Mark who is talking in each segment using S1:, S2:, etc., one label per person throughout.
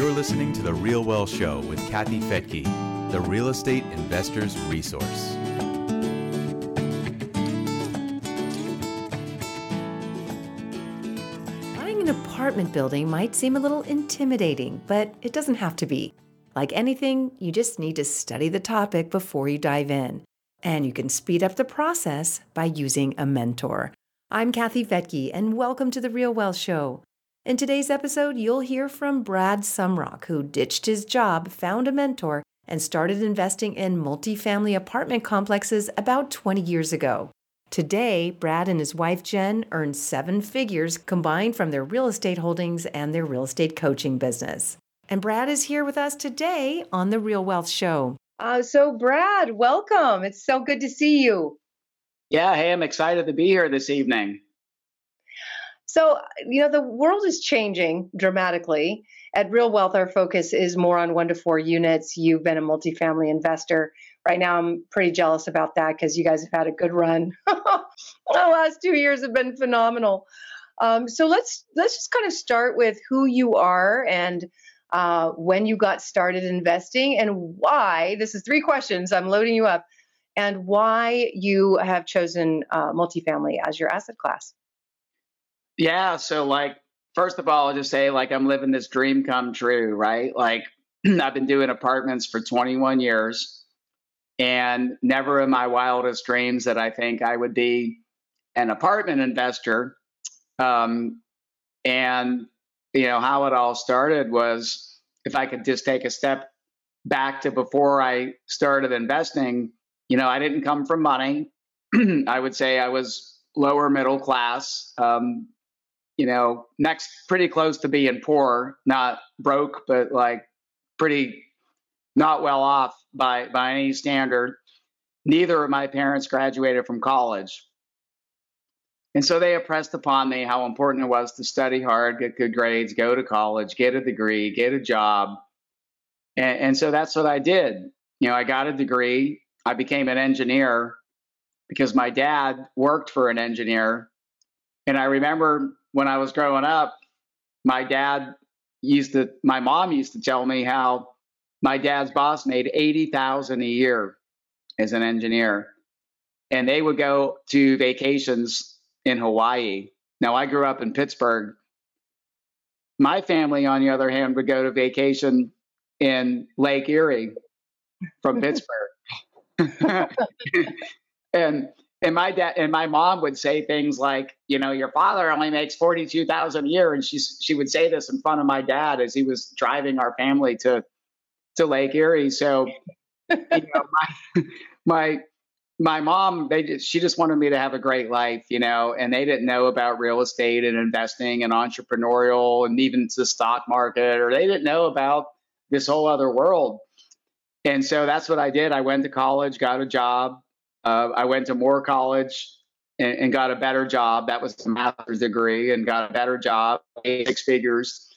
S1: You're listening to The Real Wealth Show with Kathy Fettke, the real estate investor's resource.
S2: Buying an apartment building might seem a little intimidating, but it doesn't have to be. Like anything, you just need to study the topic before you dive in. And you can speed up the process by using a mentor. I'm Kathy Fettke, and welcome to The Real Wealth Show. In today's episode, you'll hear from Brad Sumrock, who ditched his job, found a mentor, and started investing in multifamily apartment complexes about 20 years ago. Today, Brad and his wife Jen earn seven figures combined from their real estate holdings and their real estate coaching business. And Brad is here with us today on The Real Wealth Show.
S3: Uh, so, Brad, welcome. It's so good to see you.
S4: Yeah, hey, I'm excited to be here this evening.
S3: So, you know, the world is changing dramatically. At Real Wealth, our focus is more on one to four units. You've been a multifamily investor. Right now, I'm pretty jealous about that because you guys have had a good run. the last two years have been phenomenal. Um, so let's let's just kind of start with who you are and uh, when you got started investing and why. This is three questions. I'm loading you up, and why you have chosen uh, multifamily as your asset class.
S4: Yeah. So, like, first of all, I'll just say, like, I'm living this dream come true, right? Like, I've been doing apartments for 21 years, and never in my wildest dreams that I think I would be an apartment investor. Um, and, you know, how it all started was if I could just take a step back to before I started investing, you know, I didn't come from money. I would say I was lower middle class. Um, you know, next pretty close to being poor, not broke, but like pretty not well off by by any standard. Neither of my parents graduated from college. And so they impressed upon me how important it was to study hard, get good grades, go to college, get a degree, get a job. And, and so that's what I did. You know, I got a degree. I became an engineer because my dad worked for an engineer. And I remember when I was growing up, my dad used to, my mom used to tell me how my dad's boss made 80,000 a year as an engineer. And they would go to vacations in Hawaii. Now, I grew up in Pittsburgh. My family, on the other hand, would go to vacation in Lake Erie from Pittsburgh. and and my dad and my mom would say things like, you know, your father only makes forty two thousand a year, and she she would say this in front of my dad as he was driving our family to to Lake Erie. So, you know, my my my mom, they just, she just wanted me to have a great life, you know, and they didn't know about real estate and investing and entrepreneurial and even the stock market, or they didn't know about this whole other world. And so that's what I did. I went to college, got a job, uh, I went to more College and, and, got a better job. That was a master's degree and got a better job, six figures.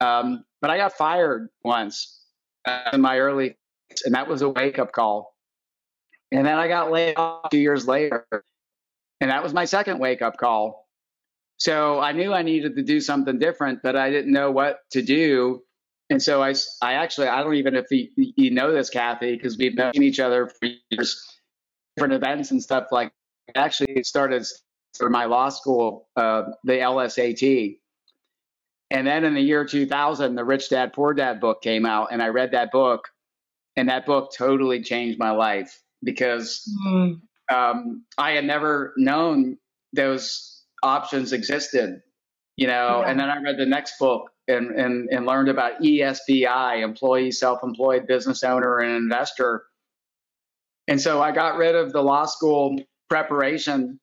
S4: Um, but I got fired once uh, in my early, and that was a wake up call. And then I got laid off two years later, and that was my second wake up call. So I knew I needed to do something different, but I didn't know what to do. And so I, I actually, I don't even if you, you know this, Kathy, because we've known each other for years different events and stuff like actually started for my law school, uh, the LSAT. And then in the year 2000, the Rich Dad Poor Dad book came out, and I read that book, and that book totally changed my life because mm. um, I had never known those options existed, you know. Yeah. And then I read the next book and, and, and learned about ESBI, employee, self employed business owner, and investor and so I got rid of the law school preparation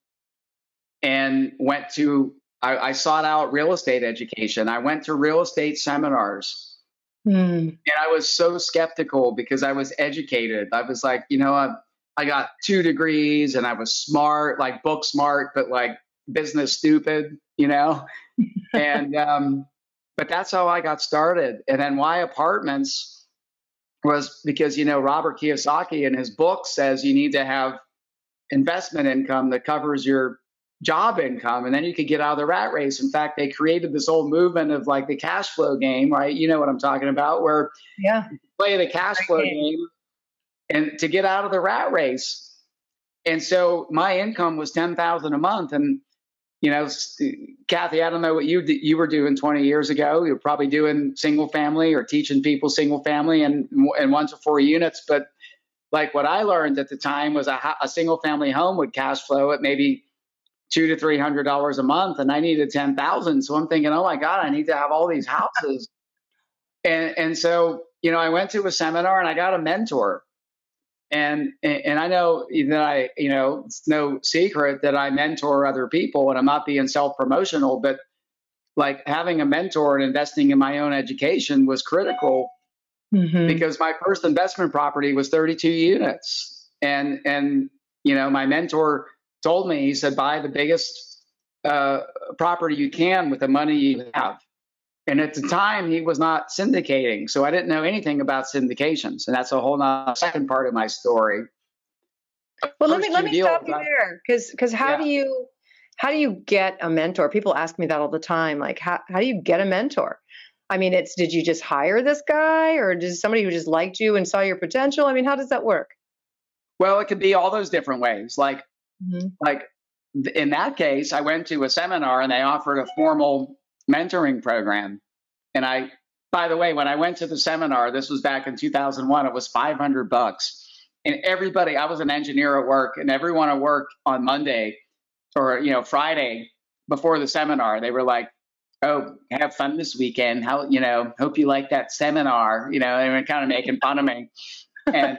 S4: and went to, I, I sought out real estate education. I went to real estate seminars. Mm. And I was so skeptical because I was educated. I was like, you know, I, I got two degrees and I was smart, like book smart, but like business stupid, you know? and, um, but that's how I got started. And then why apartments? Was because you know Robert Kiyosaki in his book says you need to have investment income that covers your job income and then you could get out of the rat race. In fact, they created this whole movement of like the cash flow game, right? You know what I'm talking about, where
S3: yeah,
S4: play the cash flow game and to get out of the rat race. And so my income was 10,000 a month and you know, Kathy, I don't know what you you were doing 20 years ago. You're probably doing single family or teaching people single family and and one to four units. But like what I learned at the time was a, a single family home would cash flow at maybe two to three hundred dollars a month, and I needed ten thousand. So I'm thinking, oh my god, I need to have all these houses. and and so you know, I went to a seminar and I got a mentor. And and I know that I you know it's no secret that I mentor other people, and I'm not being self promotional, but like having a mentor and investing in my own education was critical mm-hmm. because my first investment property was 32 units, and and you know my mentor told me, he said, buy the biggest uh, property you can with the money you have. And at the time, he was not syndicating. So I didn't know anything about syndications. And that's a whole nother second part of my story.
S3: Well, First let me let me stop you there, because because how yeah. do you how do you get a mentor? People ask me that all the time. Like, how how do you get a mentor? I mean, it's did you just hire this guy, or did somebody who just liked you and saw your potential? I mean, how does that work?
S4: Well, it could be all those different ways. Like Mm-hmm. Like in that case, I went to a seminar and they offered a formal mentoring program. And I, by the way, when I went to the seminar, this was back in 2001, it was 500 bucks. And everybody, I was an engineer at work, and everyone at work on Monday or, you know, Friday before the seminar, they were like, oh, have fun this weekend. How, you know, hope you like that seminar. You know, they were kind of making fun of me. And,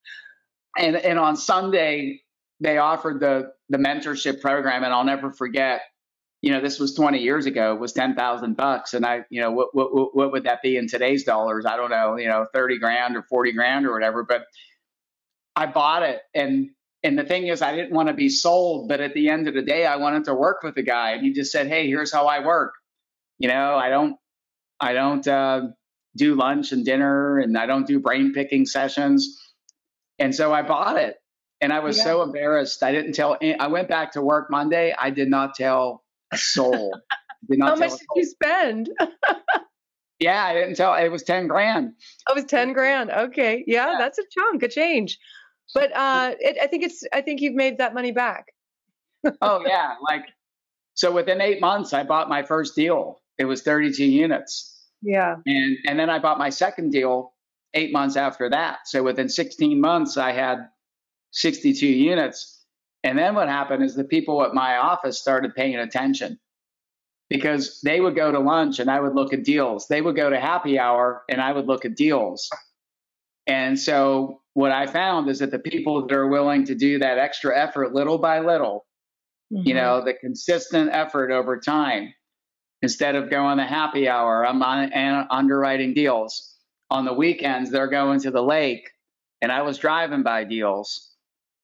S4: and, and on Sunday, they offered the the mentorship program, and I'll never forget. You know, this was 20 years ago. It was 10,000 bucks, and I, you know, what what what would that be in today's dollars? I don't know. You know, 30 grand or 40 grand or whatever. But I bought it, and and the thing is, I didn't want to be sold, but at the end of the day, I wanted to work with the guy, and he just said, "Hey, here's how I work." You know, I don't, I don't uh, do lunch and dinner, and I don't do brain picking sessions. And so I bought it, and I was yeah. so embarrassed. I didn't tell. I went back to work Monday. I did not tell a soul.
S3: Did How much did you spend?
S4: yeah, I didn't tell. It was ten grand.
S3: Oh, it was ten grand. Okay, yeah, yeah. that's a chunk, a change. But uh, it, I think it's. I think you've made that money back.
S4: oh yeah, like so. Within eight months, I bought my first deal. It was thirty-two units.
S3: Yeah.
S4: And and then I bought my second deal eight months after that. So within 16 months, I had 62 units. And then what happened is the people at my office started paying attention because they would go to lunch and I would look at deals. They would go to happy hour and I would look at deals. And so what I found is that the people that are willing to do that extra effort little by little, mm-hmm. you know, the consistent effort over time, instead of going to happy hour, I'm on underwriting deals. On the weekends, they're going to the lake and I was driving by deals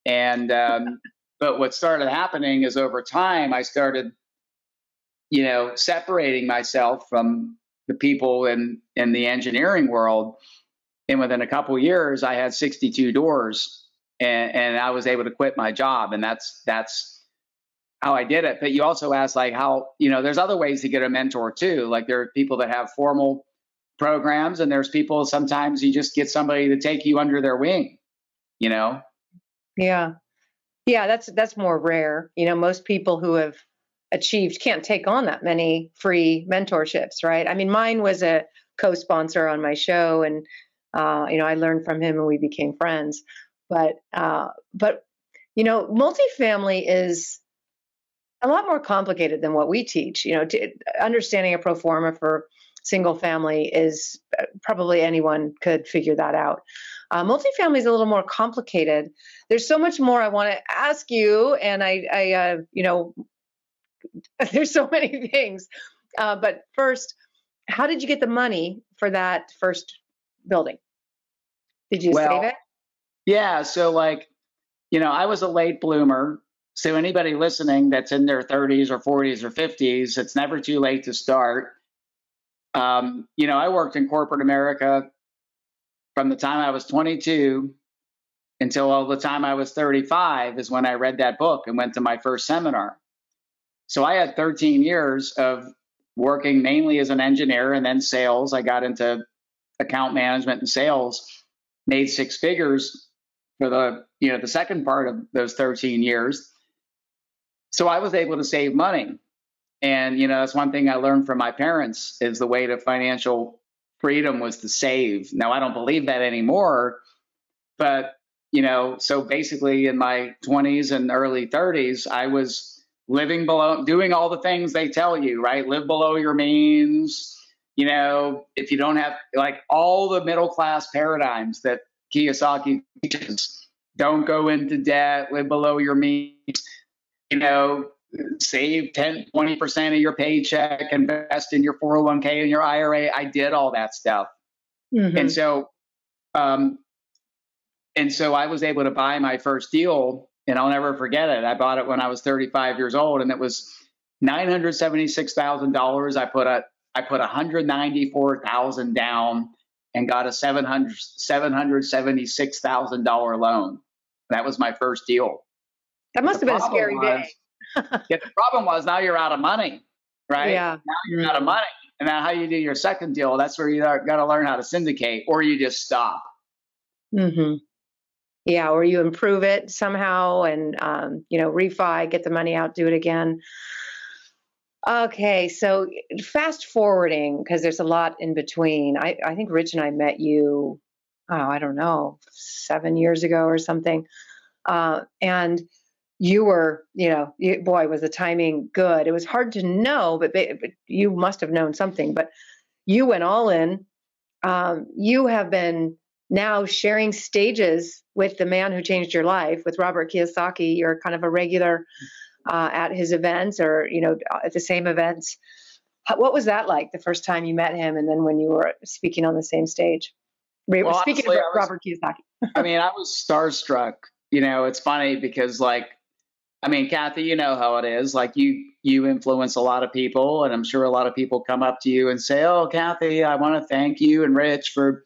S4: and um, but what started happening is over time, I started, you know, separating myself from the people in in the engineering world. And within a couple years, I had 62 doors, and, and I was able to quit my job. And that's that's how I did it. But you also asked like how you know, there's other ways to get a mentor too. Like there are people that have formal programs, and there's people sometimes you just get somebody to take you under their wing. You know,
S3: yeah. Yeah, that's that's more rare. You know, most people who have achieved can't take on that many free mentorships, right? I mean, mine was a co-sponsor on my show and uh, you know, I learned from him and we became friends. But uh, but you know, multifamily is a lot more complicated than what we teach. You know, to, understanding a pro forma for single family is uh, probably anyone could figure that out. Uh, multifamily is a little more complicated. There's so much more I want to ask you, and I, I uh, you know, there's so many things. Uh, but first, how did you get the money for that first building? Did you well, save it?
S4: Yeah. So, like, you know, I was a late bloomer. So, anybody listening that's in their 30s or 40s or 50s, it's never too late to start. Um, you know, I worked in corporate America from the time I was 22 until all the time I was 35 is when I read that book and went to my first seminar. So I had 13 years of working mainly as an engineer and then sales. I got into account management and sales, made six figures for the you know the second part of those 13 years. So I was able to save money. And you know, that's one thing I learned from my parents is the way to financial freedom was to save. Now I don't believe that anymore, but you know, so basically in my 20s and early 30s, I was living below doing all the things they tell you, right? Live below your means. You know, if you don't have like all the middle class paradigms that Kiyosaki teaches, don't go into debt, live below your means, you know, save 10, 20% of your paycheck, invest in your 401k and your IRA. I did all that stuff. Mm-hmm. And so, um, and so I was able to buy my first deal and I'll never forget it. I bought it when I was 35 years old and it was $976,000. I put a, I put 194,000 down and got a 700, $776,000 loan. That was my first deal.
S3: That must have been a scary was, day.
S4: Yeah, the problem was now you're out of money, right?
S3: Yeah.
S4: Now you're mm-hmm. out of money. And now how you do your second deal, that's where you got to learn how to syndicate or you just stop.
S3: Mm-hmm. Yeah, or you improve it somehow and, um, you know, refi, get the money out, do it again. Okay, so fast forwarding, because there's a lot in between. I, I think Rich and I met you, oh, I don't know, seven years ago or something. Uh, and you were, you know, you, boy, was the timing good. It was hard to know, but, but you must have known something. But you went all in. Um, you have been now sharing stages with the man who changed your life, with Robert Kiyosaki. You're kind of a regular uh, at his events or, you know, at the same events. what was that like the first time you met him and then when you were speaking on the same stage? Well, speaking honestly, of Robert was, Kiyosaki.
S4: I mean, I was starstruck. You know, it's funny because like I mean, Kathy, you know how it is. Like you, you influence a lot of people, and I'm sure a lot of people come up to you and say, "Oh, Kathy, I want to thank you and Rich for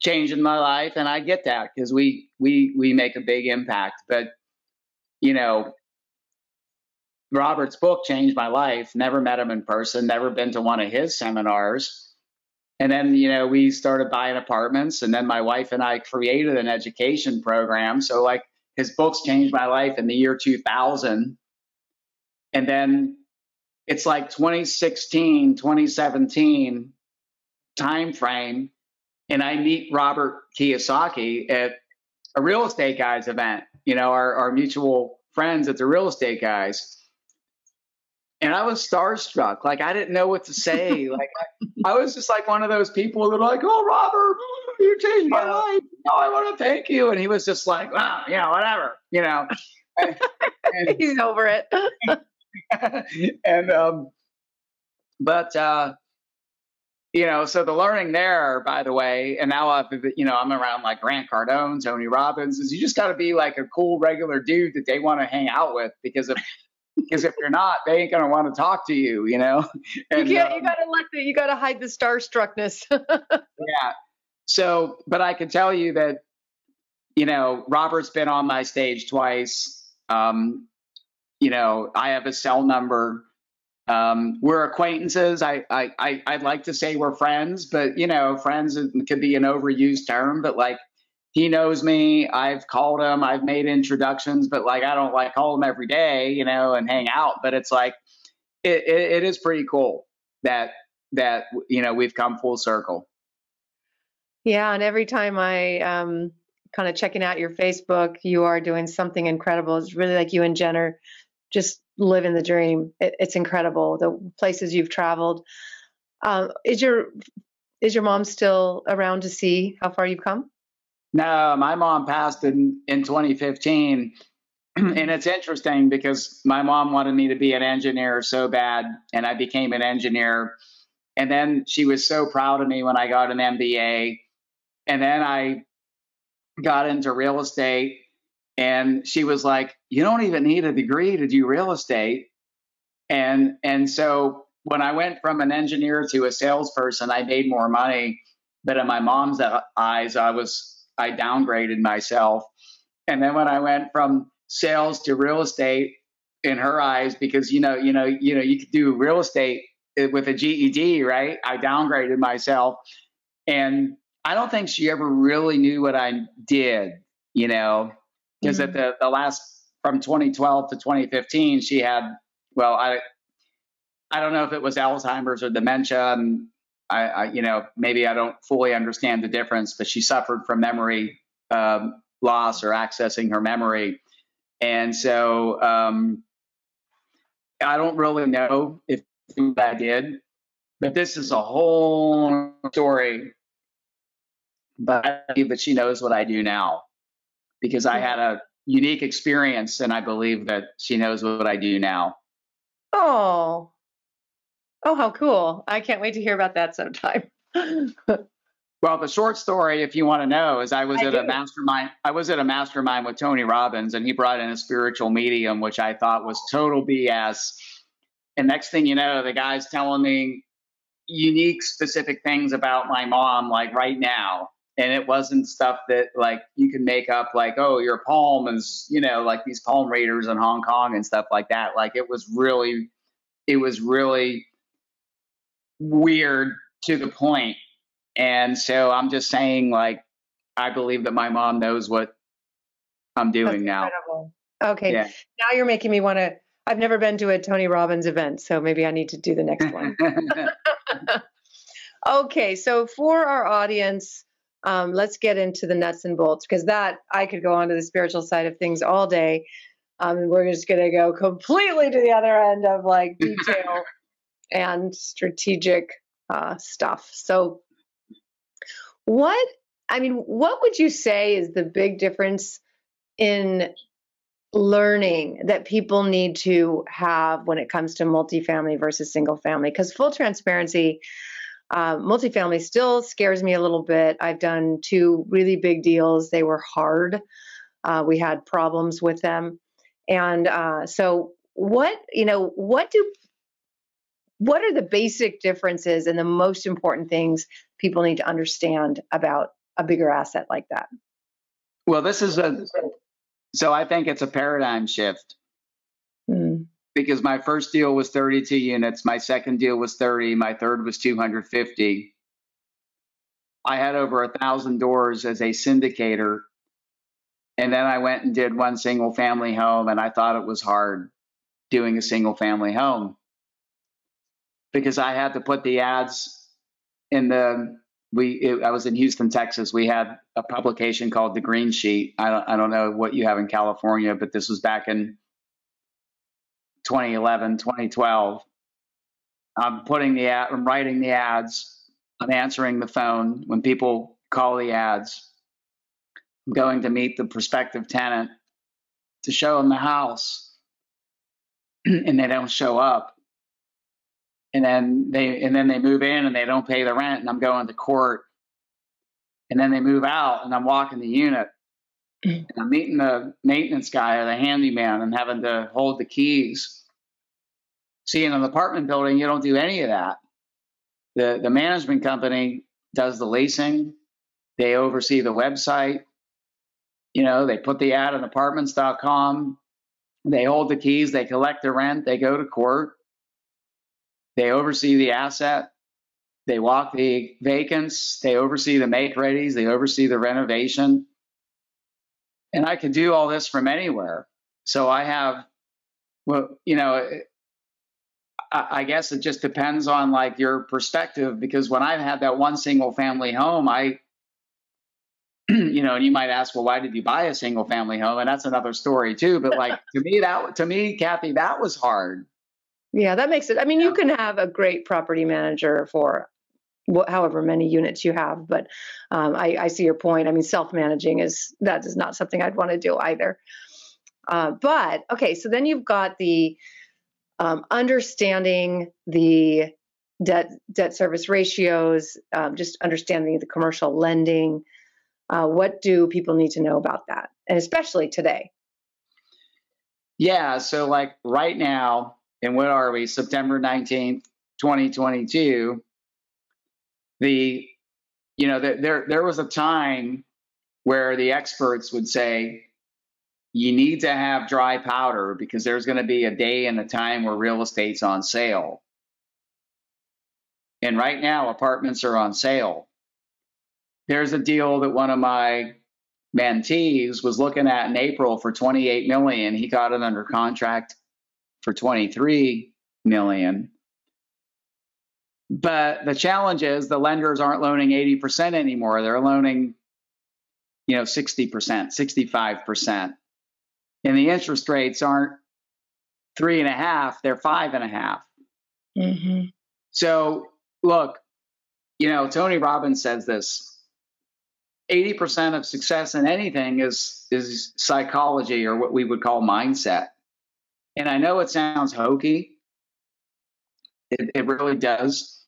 S4: changing my life." And I get that because we, we, we make a big impact. But you know, Robert's book changed my life. Never met him in person. Never been to one of his seminars. And then, you know, we started buying apartments, and then my wife and I created an education program. So, like his books changed my life in the year 2000. And then it's like 2016, 2017 time frame. And I meet Robert Kiyosaki at a real estate guys event, you know, our, our mutual friends at the real estate guys. And I was starstruck. Like I didn't know what to say. like I, I, was just like one of those people that are like, "Oh, Robert, you changed my life. Oh, I want to thank you." And he was just like, "Well, you know, whatever, you know."
S3: And, and, He's over it.
S4: and um, but uh, you know, so the learning there, by the way, and now I've, you know, I'm around like Grant Cardone, Tony Robbins, is you just got to be like a cool regular dude that they want to hang out with because if because if you're not, they ain't gonna want to talk to you, you know.
S3: And, you can't. Um, you gotta let the. You gotta hide the starstruckness.
S4: yeah. So, but I can tell you that, you know, Robert's been on my stage twice. Um, you know, I have a cell number. Um, we're acquaintances. I, I, I, I'd like to say we're friends, but you know, friends could be an overused term. But like, he knows me. I've called him. I've made introductions, but like I don't like call him every day, you know, and hang out. But it's like it, it, it is pretty cool that that you know we've come full circle.
S3: Yeah, and every time I um, kind of checking out your Facebook, you are doing something incredible. It's really like you and Jenner just living the dream. It, it's incredible the places you've traveled. Um, is your is your mom still around to see how far you've come?
S4: No, my mom passed in, in 2015. and it's interesting because my mom wanted me to be an engineer so bad, and I became an engineer. And then she was so proud of me when I got an MBA. And then I got into real estate, and she was like, "You don't even need a degree to do real estate." And and so when I went from an engineer to a salesperson, I made more money. But in my mom's eyes, I was I downgraded myself. And then when I went from sales to real estate, in her eyes because you know, you know, you know, you could do real estate eh, with a GED, right? I downgraded myself, and I don't think she ever really knew what I did, you know, because mm-hmm. at the the last from 2012 to 2015, she had well, I I don't know if it was Alzheimer's or dementia, and I, I you know maybe I don't fully understand the difference, but she suffered from memory um, loss or accessing her memory, and so um, I don't really know if I did, but this is a whole story. But I believe that she knows what I do now because I had a unique experience, and I believe that she knows what I do now.
S3: Oh, oh, how cool! I can't wait to hear about that sometime.
S4: well, the short story, if you want to know, is I was I at do. a mastermind. I was at a mastermind with Tony Robbins, and he brought in a spiritual medium, which I thought was total BS. And next thing you know, the guy's telling me unique, specific things about my mom, like right now and it wasn't stuff that like you can make up like oh your palm is you know like these palm readers in hong kong and stuff like that. Like it was really it was really weird to the point. And so i'm just saying like i believe that my mom knows what i'm doing now.
S3: okay. Yeah. now you're making me want to i've never been to a tony robbins event so maybe i need to do the next one. Okay so for our audience um, let's get into the nuts and bolts because that I could go on to the spiritual side of things all day. Um, and we're just going to go completely to the other end of like detail and strategic uh, stuff. So, what I mean, what would you say is the big difference in learning that people need to have when it comes to multifamily versus single family? Because full transparency, uh, multifamily still scares me a little bit. I've done two really big deals. They were hard. Uh, we had problems with them, and uh, so what you know, what do what are the basic differences and the most important things people need to understand about a bigger asset like that?
S4: Well, this is a so I think it's a paradigm shift. Because my first deal was 32 units, my second deal was 30, my third was 250. I had over a thousand doors as a syndicator. And then I went and did one single family home, and I thought it was hard doing a single family home because I had to put the ads in the we it, I was in Houston, Texas. We had a publication called the Green Sheet. I don't I don't know what you have in California, but this was back in 2011, 2012. I'm putting the ad, I'm writing the ads, I'm answering the phone when people call the ads. I'm going to meet the prospective tenant to show them the house, and they don't show up. And then they and then they move in and they don't pay the rent, and I'm going to court. And then they move out, and I'm walking the unit, and I'm meeting the maintenance guy or the handyman and having to hold the keys See, in an apartment building, you don't do any of that. The, the management company does the leasing, they oversee the website. You know, they put the ad on apartments.com, they hold the keys, they collect the rent, they go to court, they oversee the asset, they walk the vacants, they oversee the make readies, they oversee the renovation. And I can do all this from anywhere. So I have, well, you know, eh, I guess it just depends on like your perspective because when I've had that one single family home, I, you know, and you might ask, well, why did you buy a single family home? And that's another story too. But like to me, that to me, Kathy, that was hard.
S3: Yeah, that makes it. I mean, you can have a great property manager for however many units you have, but um, I, I, see your point. I mean, self-managing is that is not something I'd want to do either. Uh, but okay, so then you've got the um, understanding the debt debt service ratios, um, just understanding the commercial lending. Uh, what do people need to know about that, and especially today?
S4: Yeah, so like right now, and what are we? September nineteenth, twenty twenty two. The you know there there was a time where the experts would say you need to have dry powder because there's going to be a day and a time where real estate's on sale. And right now, apartments are on sale. There's a deal that one of my mentees was looking at in April for 28 million. He got it under contract for 23 million. But the challenge is the lenders aren't loaning 80% anymore. They're loaning, you know, 60%, 65%. And the interest rates aren't three and a half, they're five and a half. Mm-hmm. So look, you know, Tony Robbins says this 80% of success in anything is is psychology or what we would call mindset. And I know it sounds hokey. It, it really does.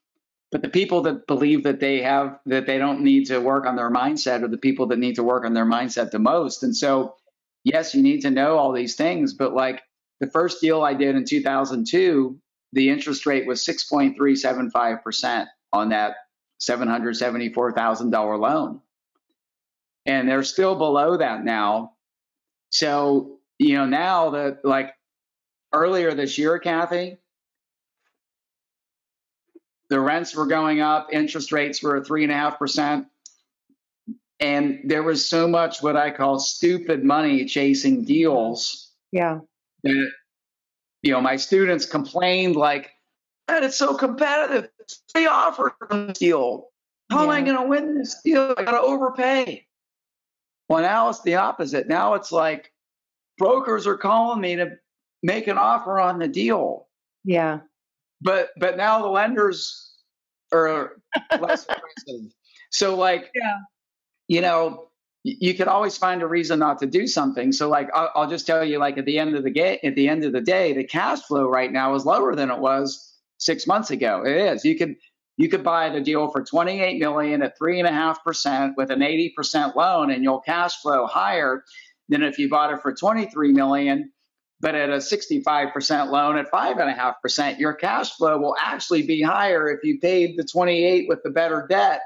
S4: But the people that believe that they have that they don't need to work on their mindset are the people that need to work on their mindset the most. And so, yes, you need to know all these things, but like the first deal I did in 2002, the interest rate was 6.375% on that $774,000 loan. And they're still below that now. So, you know, now that like earlier this year, Kathy, the rents were going up, interest rates were three and a half percent. And there was so much what I call stupid money chasing deals.
S3: Yeah.
S4: That you know, my students complained like, "Man, it's so competitive. They offer this deal. How yeah. am I going to win this deal? I got to overpay." Well, now it's the opposite. Now it's like brokers are calling me to make an offer on the deal.
S3: Yeah.
S4: But but now the lenders are less aggressive. So like,
S3: yeah.
S4: you know, you could always find a reason not to do something. So like I'll, I'll, just tell you, like at the end of the game, at the end of the day, the cash flow right now is lower than it was six months ago. It is. You could you could buy the deal for 28 million at three and a half percent with an 80 percent loan, and you'll cash flow higher than if you bought it for 23 million, but at a 65 percent loan at five and a half percent. Your cash flow will actually be higher if you paid the 28 with the better debt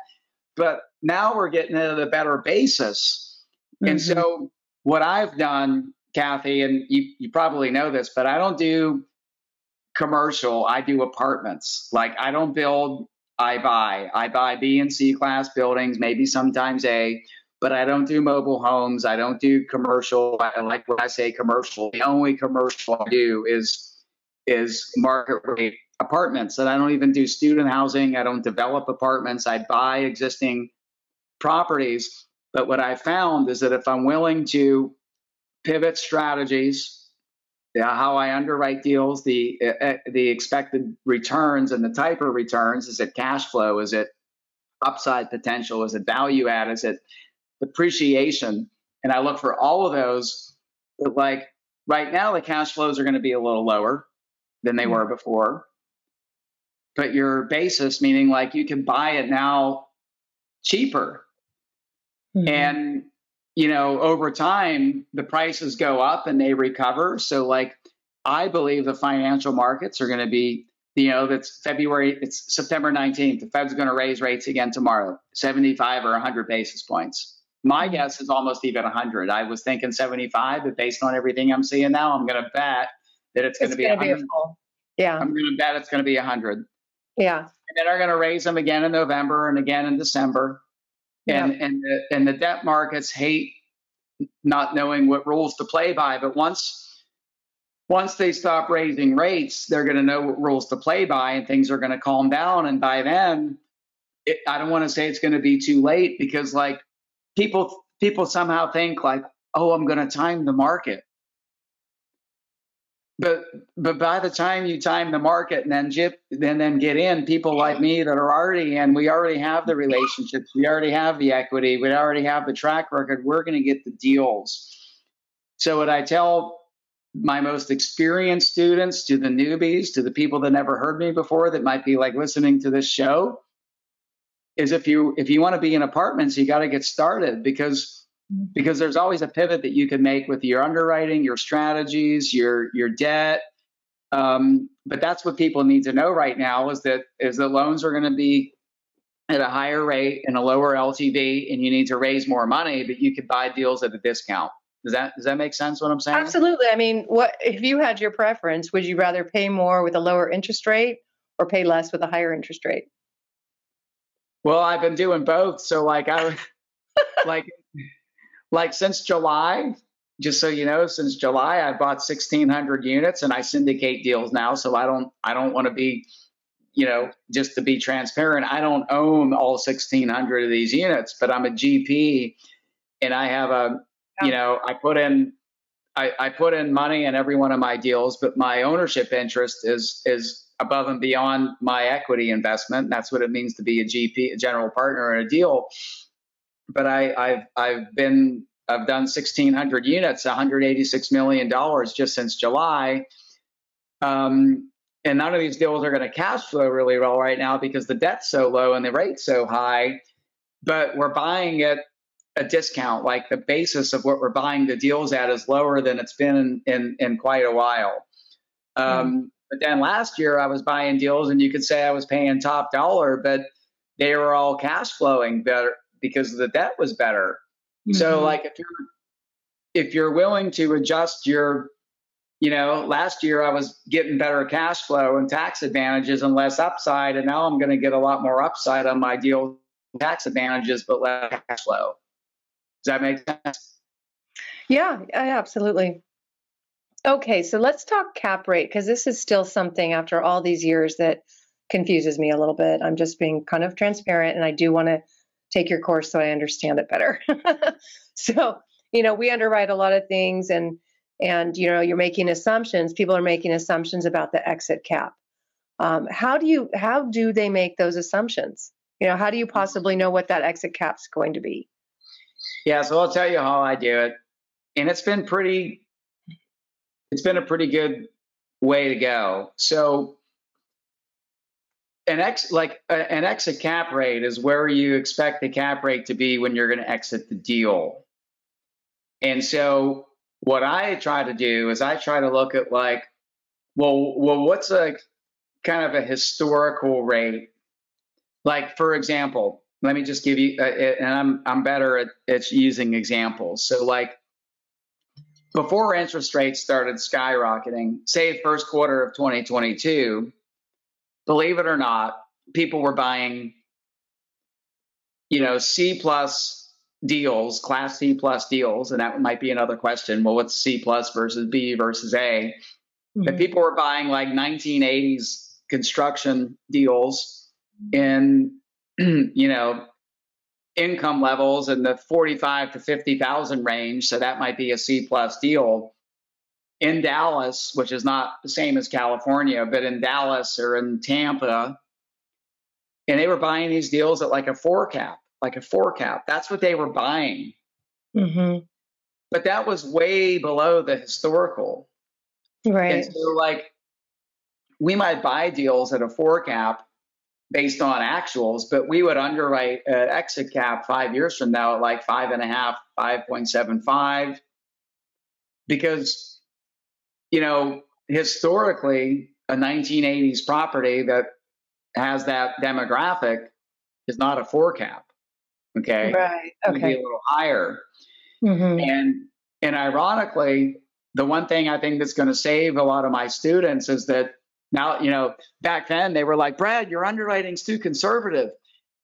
S4: but now we're getting at a better basis. Mm-hmm. And so what I've done, Kathy, and you, you probably know this, but I don't do commercial. I do apartments. Like I don't build, I buy. I buy B and C class buildings, maybe sometimes A, but I don't do mobile homes. I don't do commercial. I like when I say commercial. The only commercial I do is is market rate apartments and I don't even do student housing. I don't develop apartments. I buy existing properties. But what I found is that if I'm willing to pivot strategies, how I underwrite deals, the uh, the expected returns and the type of returns, is it cash flow? Is it upside potential? Is it value add? Is it depreciation? And I look for all of those. But like right now, the cash flows are going to be a little lower than they mm-hmm. were before but your basis, meaning like you can buy it now cheaper. Mm-hmm. And, you know, over time, the prices go up and they recover. So, like, I believe the financial markets are going to be, you know, that's February, it's September 19th. The Fed's going to raise rates again tomorrow, 75 or 100 basis points. My guess is almost even 100. I was thinking 75, but based on everything I'm seeing now, I'm going to bet that it's, it's going to be 100. Be
S3: yeah.
S4: I'm going to bet it's going to be 100.
S3: Yeah.
S4: And then are going to raise them again in November and again in December. And yep. and the, and the debt markets hate not knowing what rules to play by. But once once they stop raising rates, they're going to know what rules to play by, and things are going to calm down. And by then, it, I don't want to say it's going to be too late because like people people somehow think like, oh, I'm going to time the market. But but by the time you time the market and then jip then then get in people like me that are already in we already have the relationships we already have the equity we already have the track record we're going to get the deals. So what i tell my most experienced students to the newbies to the people that never heard me before that might be like listening to this show is if you if you want to be in apartments you got to get started because because there's always a pivot that you can make with your underwriting, your strategies, your your debt. Um, but that's what people need to know right now is that is that loans are going to be at a higher rate and a lower LTV, and you need to raise more money, but you could buy deals at a discount. Does that does that make sense? What I'm saying?
S3: Absolutely. I mean, what if you had your preference? Would you rather pay more with a lower interest rate or pay less with a higher interest rate?
S4: Well, I've been doing both. So like I like like since July, just so you know, since July I bought 1600 units and I syndicate deals now, so I don't I don't want to be you know, just to be transparent, I don't own all 1600 of these units, but I'm a GP and I have a you know, I put in I, I put in money in every one of my deals, but my ownership interest is is above and beyond my equity investment. That's what it means to be a GP, a general partner in a deal. But I, I've I've been I've done 1,600 units, 186 million dollars just since July. Um, and none of these deals are going to cash flow really well right now because the debt's so low and the rate's so high. But we're buying it a discount. Like the basis of what we're buying the deals at is lower than it's been in in, in quite a while. Um, mm-hmm. But then last year I was buying deals, and you could say I was paying top dollar, but they were all cash flowing better because the debt was better. Mm-hmm. So like if you're if you're willing to adjust your you know, last year I was getting better cash flow and tax advantages and less upside, and now I'm going to get a lot more upside on my deal tax advantages but less cash flow. Does that make sense?
S3: Yeah, absolutely. Okay, so let's talk cap rate because this is still something after all these years that confuses me a little bit. I'm just being kind of transparent and I do want to take your course so I understand it better. so, you know, we underwrite a lot of things and and you know, you're making assumptions. People are making assumptions about the exit cap. Um, how do you how do they make those assumptions? You know, how do you possibly know what that exit cap's going to be?
S4: Yeah, so I'll tell you how I do it. And it's been pretty it's been a pretty good way to go. So an ex like an exit cap rate is where you expect the cap rate to be when you're going to exit the deal. And so what I try to do is I try to look at like, well, well, what's a kind of a historical rate? Like for example, let me just give you, uh, and I'm I'm better at, at using examples. So like before interest rates started skyrocketing, say first quarter of 2022, believe it or not, people were buying, you know, C plus deals, class C plus deals, and that might be another question. Well, what's C plus versus B versus A? Mm-hmm. But people were buying like 1980s construction deals in you know, income levels in the 45 to 50,000 range. So that might be a C plus deal. In Dallas, which is not the same as California, but in Dallas or in Tampa, and they were buying these deals at like a four cap, like a four cap. That's what they were buying. Mm-hmm. But that was way below the historical.
S3: Right.
S4: And so, like, we might buy deals at a four cap based on actuals, but we would underwrite an exit cap five years from now at like five and a half, 5.75. Because, you know, historically, a 1980s property that has that demographic is not a four cap. Okay.
S3: Right. Okay.
S4: Be a little higher. Mm-hmm. And and ironically, the one thing I think that's going to save a lot of my students is that now, you know, back then they were like, Brad, your underwriting's too conservative.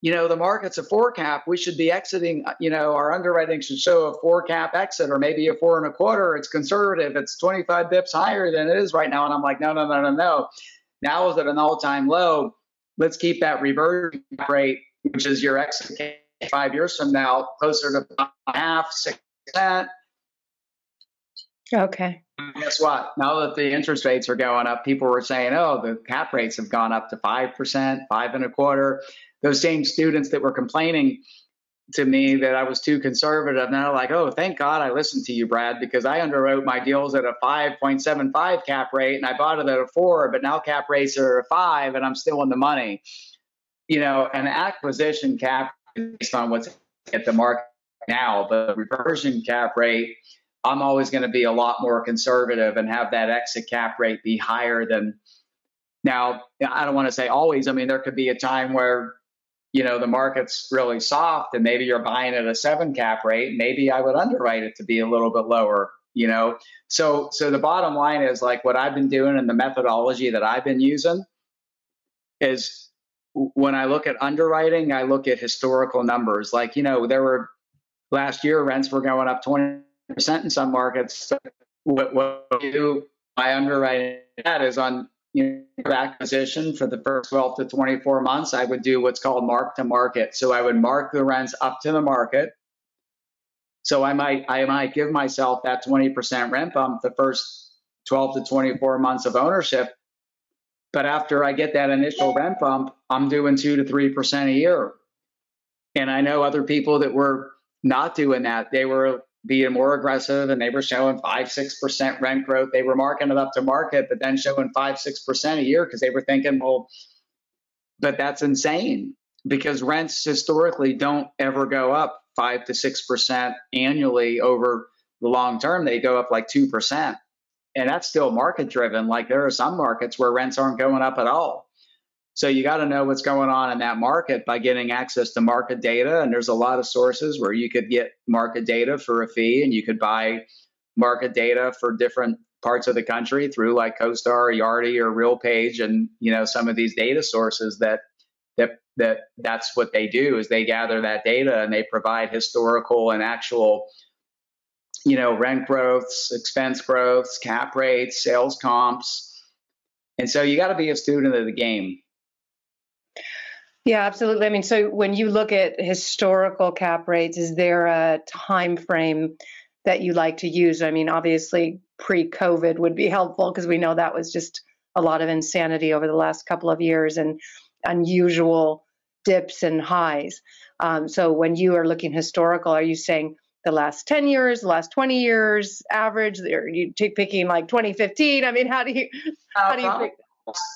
S4: You know, the market's a four cap. We should be exiting, uh, you know, our underwriting should show a four cap exit or maybe a four and a quarter. It's conservative. It's 25 bips higher than it is right now. And I'm like, no, no, no, no, no. Now is at an all time low. Let's keep that reversion rate, which is your exit five years from now, closer to half, six percent.
S3: Okay
S4: guess what? Now that the interest rates are going up, people were saying, oh, the cap rates have gone up to 5%, five and a quarter. Those same students that were complaining to me that I was too conservative, now like, oh, thank God I listened to you, Brad, because I underwrote my deals at a 5.75 cap rate and I bought it at a four, but now cap rates are a five and I'm still in the money. You know, an acquisition cap based on what's at the market now, the reversion cap rate I'm always going to be a lot more conservative and have that exit cap rate be higher than now. I don't want to say always. I mean, there could be a time where you know the market's really soft and maybe you're buying at a seven cap rate maybe i would underwrite it to be a little bit lower you know so so the bottom line is like what i've been doing and the methodology that i've been using is when i look at underwriting i look at historical numbers like you know there were last year rents were going up 20% in some markets what, what do my underwriting that is on you know, acquisition for the first 12 to 24 months, I would do what's called mark to market. So I would mark the rents up to the market. So I might I might give myself that 20% rent bump the first 12 to 24 months of ownership. But after I get that initial rent bump, I'm doing two to three percent a year. And I know other people that were not doing that. They were being more aggressive and they were showing five, six percent rent growth. They were marking it up to market, but then showing five, six percent a year because they were thinking, well, but that's insane because rents historically don't ever go up five to six percent annually over the long term. They go up like two percent. And that's still market driven. Like there are some markets where rents aren't going up at all. So you got to know what's going on in that market by getting access to market data. And there's a lot of sources where you could get market data for a fee and you could buy market data for different parts of the country through like CoStar, Yardi, or RealPage, and you know some of these data sources that that that that's what they do is they gather that data and they provide historical and actual you know rent growths, expense growths, cap rates, sales comps. And so you got to be a student of the game
S3: yeah, absolutely. I mean, so when you look at historical cap rates, is there a time frame that you like to use? I mean, obviously pre-COVID would be helpful because we know that was just a lot of insanity over the last couple of years and unusual dips and highs. Um, so when you are looking historical, are you saying the last 10 years, the last 20 years average? Are you picking like 2015? I mean, how do you how do you pick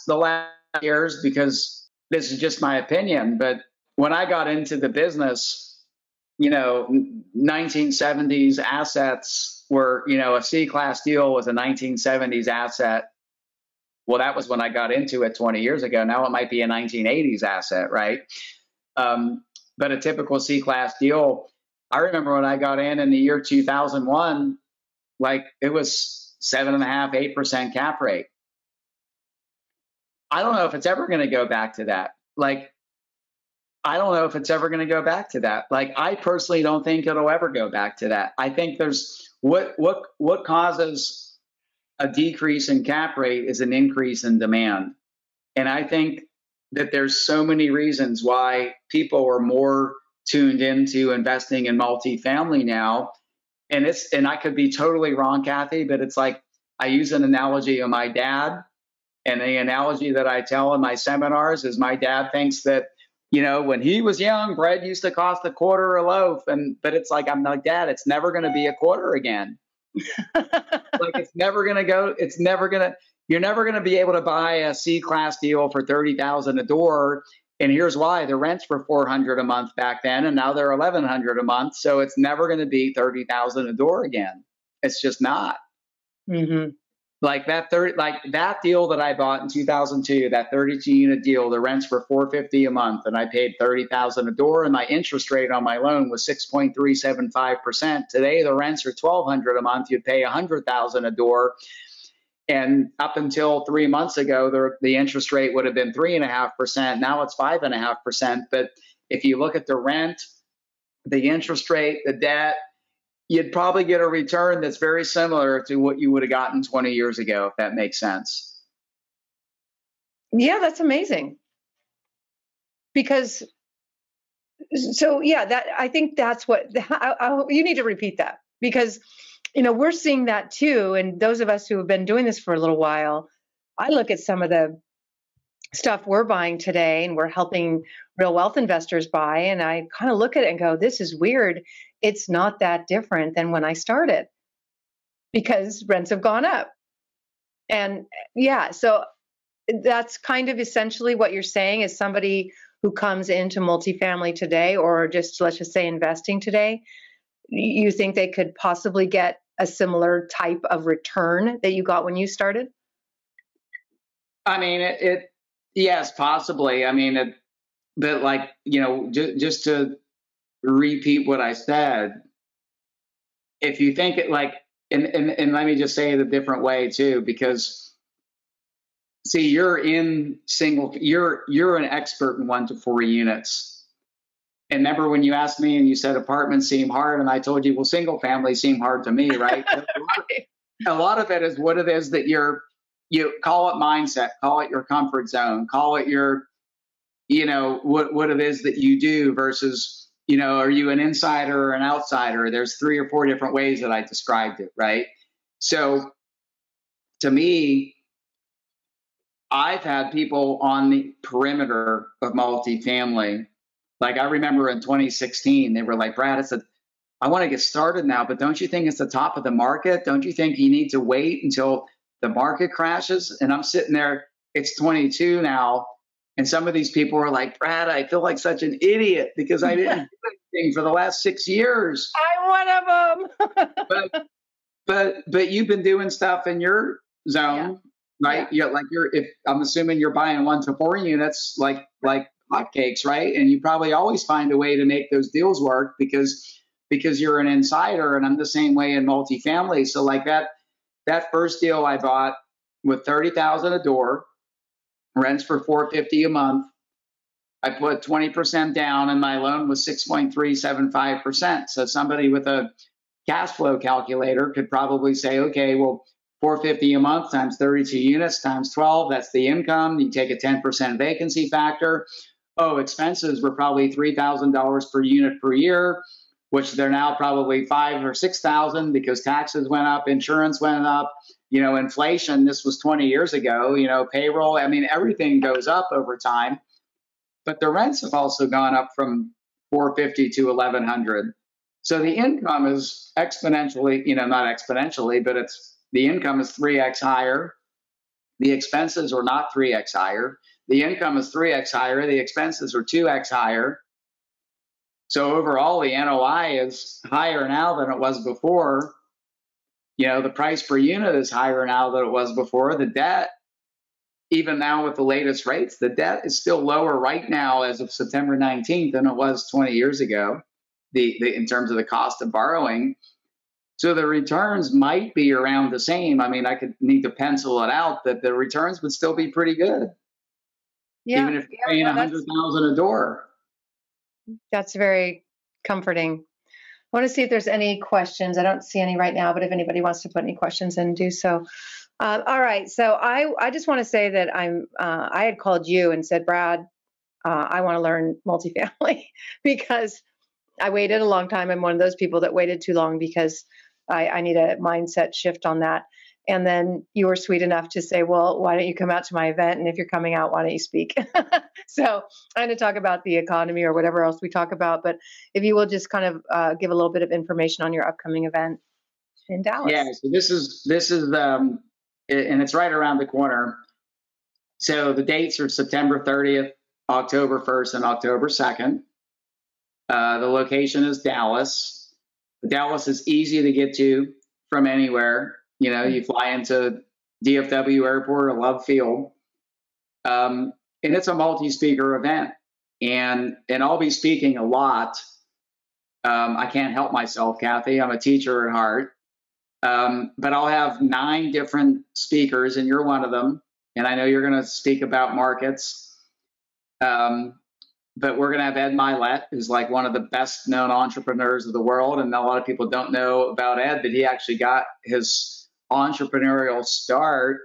S4: the last years because this is just my opinion, but when I got into the business, you know, 1970s assets were, you know, a C class deal was a 1970s asset. Well, that was when I got into it 20 years ago. Now it might be a 1980s asset, right? Um, but a typical C class deal, I remember when I got in in the year 2001, like it was seven and a half, eight percent cap rate. I don't know if it's ever going to go back to that. Like, I don't know if it's ever going to go back to that. Like, I personally don't think it'll ever go back to that. I think there's what what what causes a decrease in cap rate is an increase in demand, and I think that there's so many reasons why people are more tuned into investing in multifamily now. And it's and I could be totally wrong, Kathy, but it's like I use an analogy of my dad and the analogy that I tell in my seminars is my dad thinks that, you know, when he was young, bread used to cost a quarter a loaf. And, but it's like, I'm like, dad, it's never going to be a quarter again. like it's never going to go, it's never going to, you're never going to be able to buy a C class deal for 30,000 a door. And here's why the rents were 400 a month back then, and now they're 1100 a month. So it's never going to be 30,000 a door again. It's just not. Mm-hmm like that 30 like that deal that i bought in 2002 that 32 unit deal the rents were 450 a month and i paid 30000 a door and my interest rate on my loan was 6.375% today the rents are 1200 a month you'd pay 100000 a door. And up until three months ago the, the interest rate would have been 3.5% now it's 5.5% but if you look at the rent the interest rate the debt you'd probably get a return that's very similar to what you would have gotten 20 years ago, if that makes sense.
S3: Yeah, that's amazing. Because, so yeah, that I think that's what I, I, you need to repeat that because, you know, we're seeing that too. And those of us who have been doing this for a little while, I look at some of the stuff we're buying today and we're helping real wealth investors buy. And I kind of look at it and go, this is weird. It's not that different than when I started because rents have gone up. And yeah, so that's kind of essentially what you're saying is somebody who comes into multifamily today or just let's just say investing today, you think they could possibly get a similar type of return that you got when you started?
S4: I mean, it, it yes, possibly. I mean, it, but like you know, just just to repeat what I said, if you think it like, and and and let me just say it a different way too, because see, you're in single, you're you're an expert in one to four units. And remember when you asked me and you said apartments seem hard, and I told you, well, single families seem hard to me, right? a lot of it is what it is that you're you call it mindset, call it your comfort zone, call it your, you know, what what it is that you do versus, you know, are you an insider or an outsider? There's three or four different ways that I described it, right? So to me, I've had people on the perimeter of multifamily. Like I remember in 2016, they were like, Brad, it's a I want to get started now, but don't you think it's the top of the market? Don't you think you need to wait until the market crashes? And I'm sitting there, it's 22 now. And some of these people are like, Brad, I feel like such an idiot because I didn't do anything for the last six years.
S3: I'm one of them.
S4: but but but you've been doing stuff in your zone, yeah. right? Yeah. You're like you're if I'm assuming you're buying one to four units like like hotcakes, right? And you probably always find a way to make those deals work because because you're an insider and I'm the same way in multifamily. So like that that first deal I bought with 30,000 a door, rents for 450 a month. I put 20% down and my loan was 6.375%. So somebody with a cash flow calculator could probably say, okay, well, 450 a month times 32 units times 12, that's the income. You take a 10% vacancy factor. Oh, expenses were probably $3,000 per unit per year which they're now probably five or six thousand because taxes went up, insurance went up, you know, inflation. This was 20 years ago, you know, payroll. I mean, everything goes up over time, but the rents have also gone up from 450 to 1100. So the income is exponentially, you know, not exponentially, but it's the income is 3x higher. The expenses are not 3x higher. The income is 3x higher. The expenses are 2x higher so overall, the NOI is higher now than it was before. You know, the price per unit is higher now than it was before. The debt, even now with the latest rates, the debt is still lower right now as of September 19th than it was 20 years ago, the, the in terms of the cost of borrowing. So the returns might be around the same. I mean, I could need to pencil it out that the returns would still be pretty good. Yeah, even if you're yeah, paying a well, hundred thousand a door.
S3: That's very comforting. I want to see if there's any questions. I don't see any right now, but if anybody wants to put any questions in, do so. Uh, all right. So I, I just want to say that I'm, uh, I had called you and said, Brad, uh, I want to learn multifamily because I waited a long time. I'm one of those people that waited too long because I, I need a mindset shift on that. And then you were sweet enough to say, well, why don't you come out to my event? And if you're coming out, why don't you speak? so I'm going to talk about the economy or whatever else we talk about. But if you will just kind of uh, give a little bit of information on your upcoming event in Dallas.
S4: Yeah. So this is, this is, um, and it's right around the corner. So the dates are September 30th, October 1st, and October 2nd. Uh, the location is Dallas. Dallas is easy to get to from anywhere. You know, you fly into DFW Airport or Love Field, um, and it's a multi-speaker event, and and I'll be speaking a lot. Um, I can't help myself, Kathy. I'm a teacher at heart, um, but I'll have nine different speakers, and you're one of them. And I know you're going to speak about markets. Um, but we're going to have Ed Mylett, who's like one of the best known entrepreneurs of the world. And a lot of people don't know about Ed, but he actually got his entrepreneurial start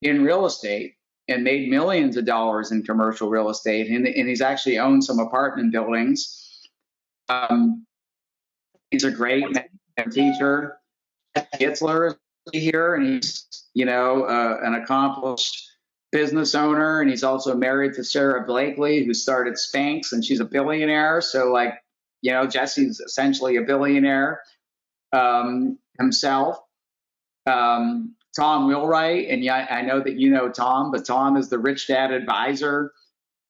S4: in real estate and made millions of dollars in commercial real estate. And, and he's actually owned some apartment buildings. Um, he's a great teacher. Itzler is here, and he's you know uh, an accomplished business owner, and he's also married to Sara Blakely, who started Spanx, and she's a billionaire. So like you know, Jesse's essentially a billionaire um, himself um, Tom Wheelwright, and yeah, I know that you know Tom, but Tom is the Rich Dad advisor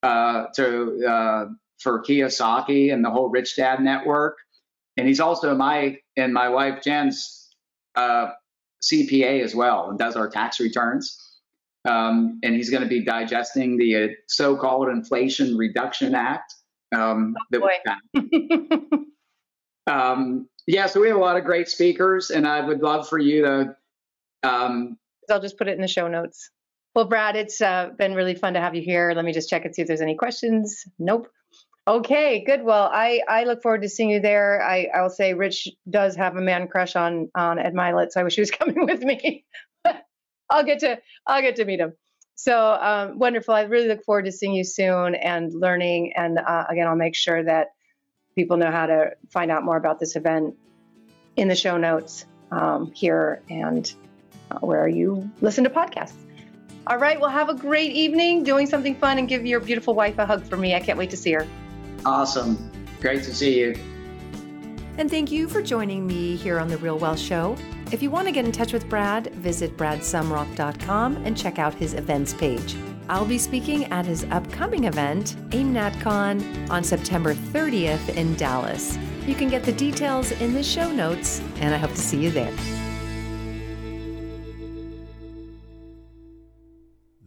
S4: uh, to uh, for Kiyosaki and the whole Rich Dad network, and he's also my and my wife Jen's uh, CPA as well, and does our tax returns. um, and he's going to be digesting the uh, so-called Inflation Reduction Act. Um,
S3: oh, that
S4: um, yeah, so we have a lot of great speakers, and I would love for you to. Um,
S3: I'll just put it in the show notes. Well, Brad, it's uh, been really fun to have you here. Let me just check and see if there's any questions. Nope. Okay, good. Well, I, I look forward to seeing you there. I, I will say Rich does have a man crush on on Ed Mylett, so I wish he was coming with me. I'll get to I'll get to meet him. So um, wonderful. I really look forward to seeing you soon and learning. And uh, again, I'll make sure that people know how to find out more about this event in the show notes um, here and Uh, where you listen to podcasts. All right. Well, have a great evening doing something fun and give your beautiful wife a hug for me. I can't wait to see her.
S4: Awesome. Great to see you.
S2: And thank you for joining me here on The Real Wealth Show. If you want to get in touch with Brad, visit bradsumrock.com and check out his events page. I'll be speaking at his upcoming event, AIMNatCon, on September 30th in Dallas. You can get the details in the show notes, and I hope to see you there.